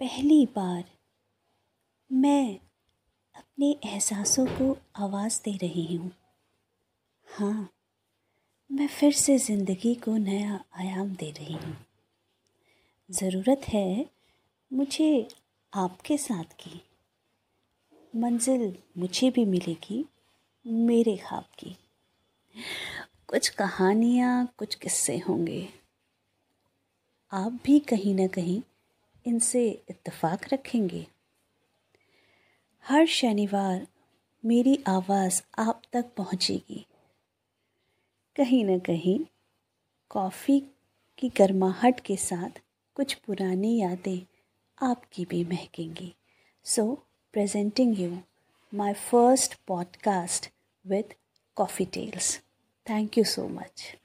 पहली बार मैं अपने एहसासों को आवाज़ दे रही हूँ। हाँ मैं फिर से ज़िंदगी को नया आयाम दे रही हूँ। ज़रूरत है मुझे आपके साथ की। मंजिल मुझे भी मिलेगी, मेरे ख्वाब की। कुछ कहानियाँ, कुछ किस्से होंगे। आप भी कहीं ना कहीं इनसे इत्तेफाक रखेंगे। हर शनिवार मेरी आवाज़ आप तक पहुंचेगी। कहीं ना कहीं कॉफ़ी की गर्माहट के साथ कुछ पुरानी यादें आपकी भी महकेंगी। So presenting you my first podcast with coffee tales thank you so much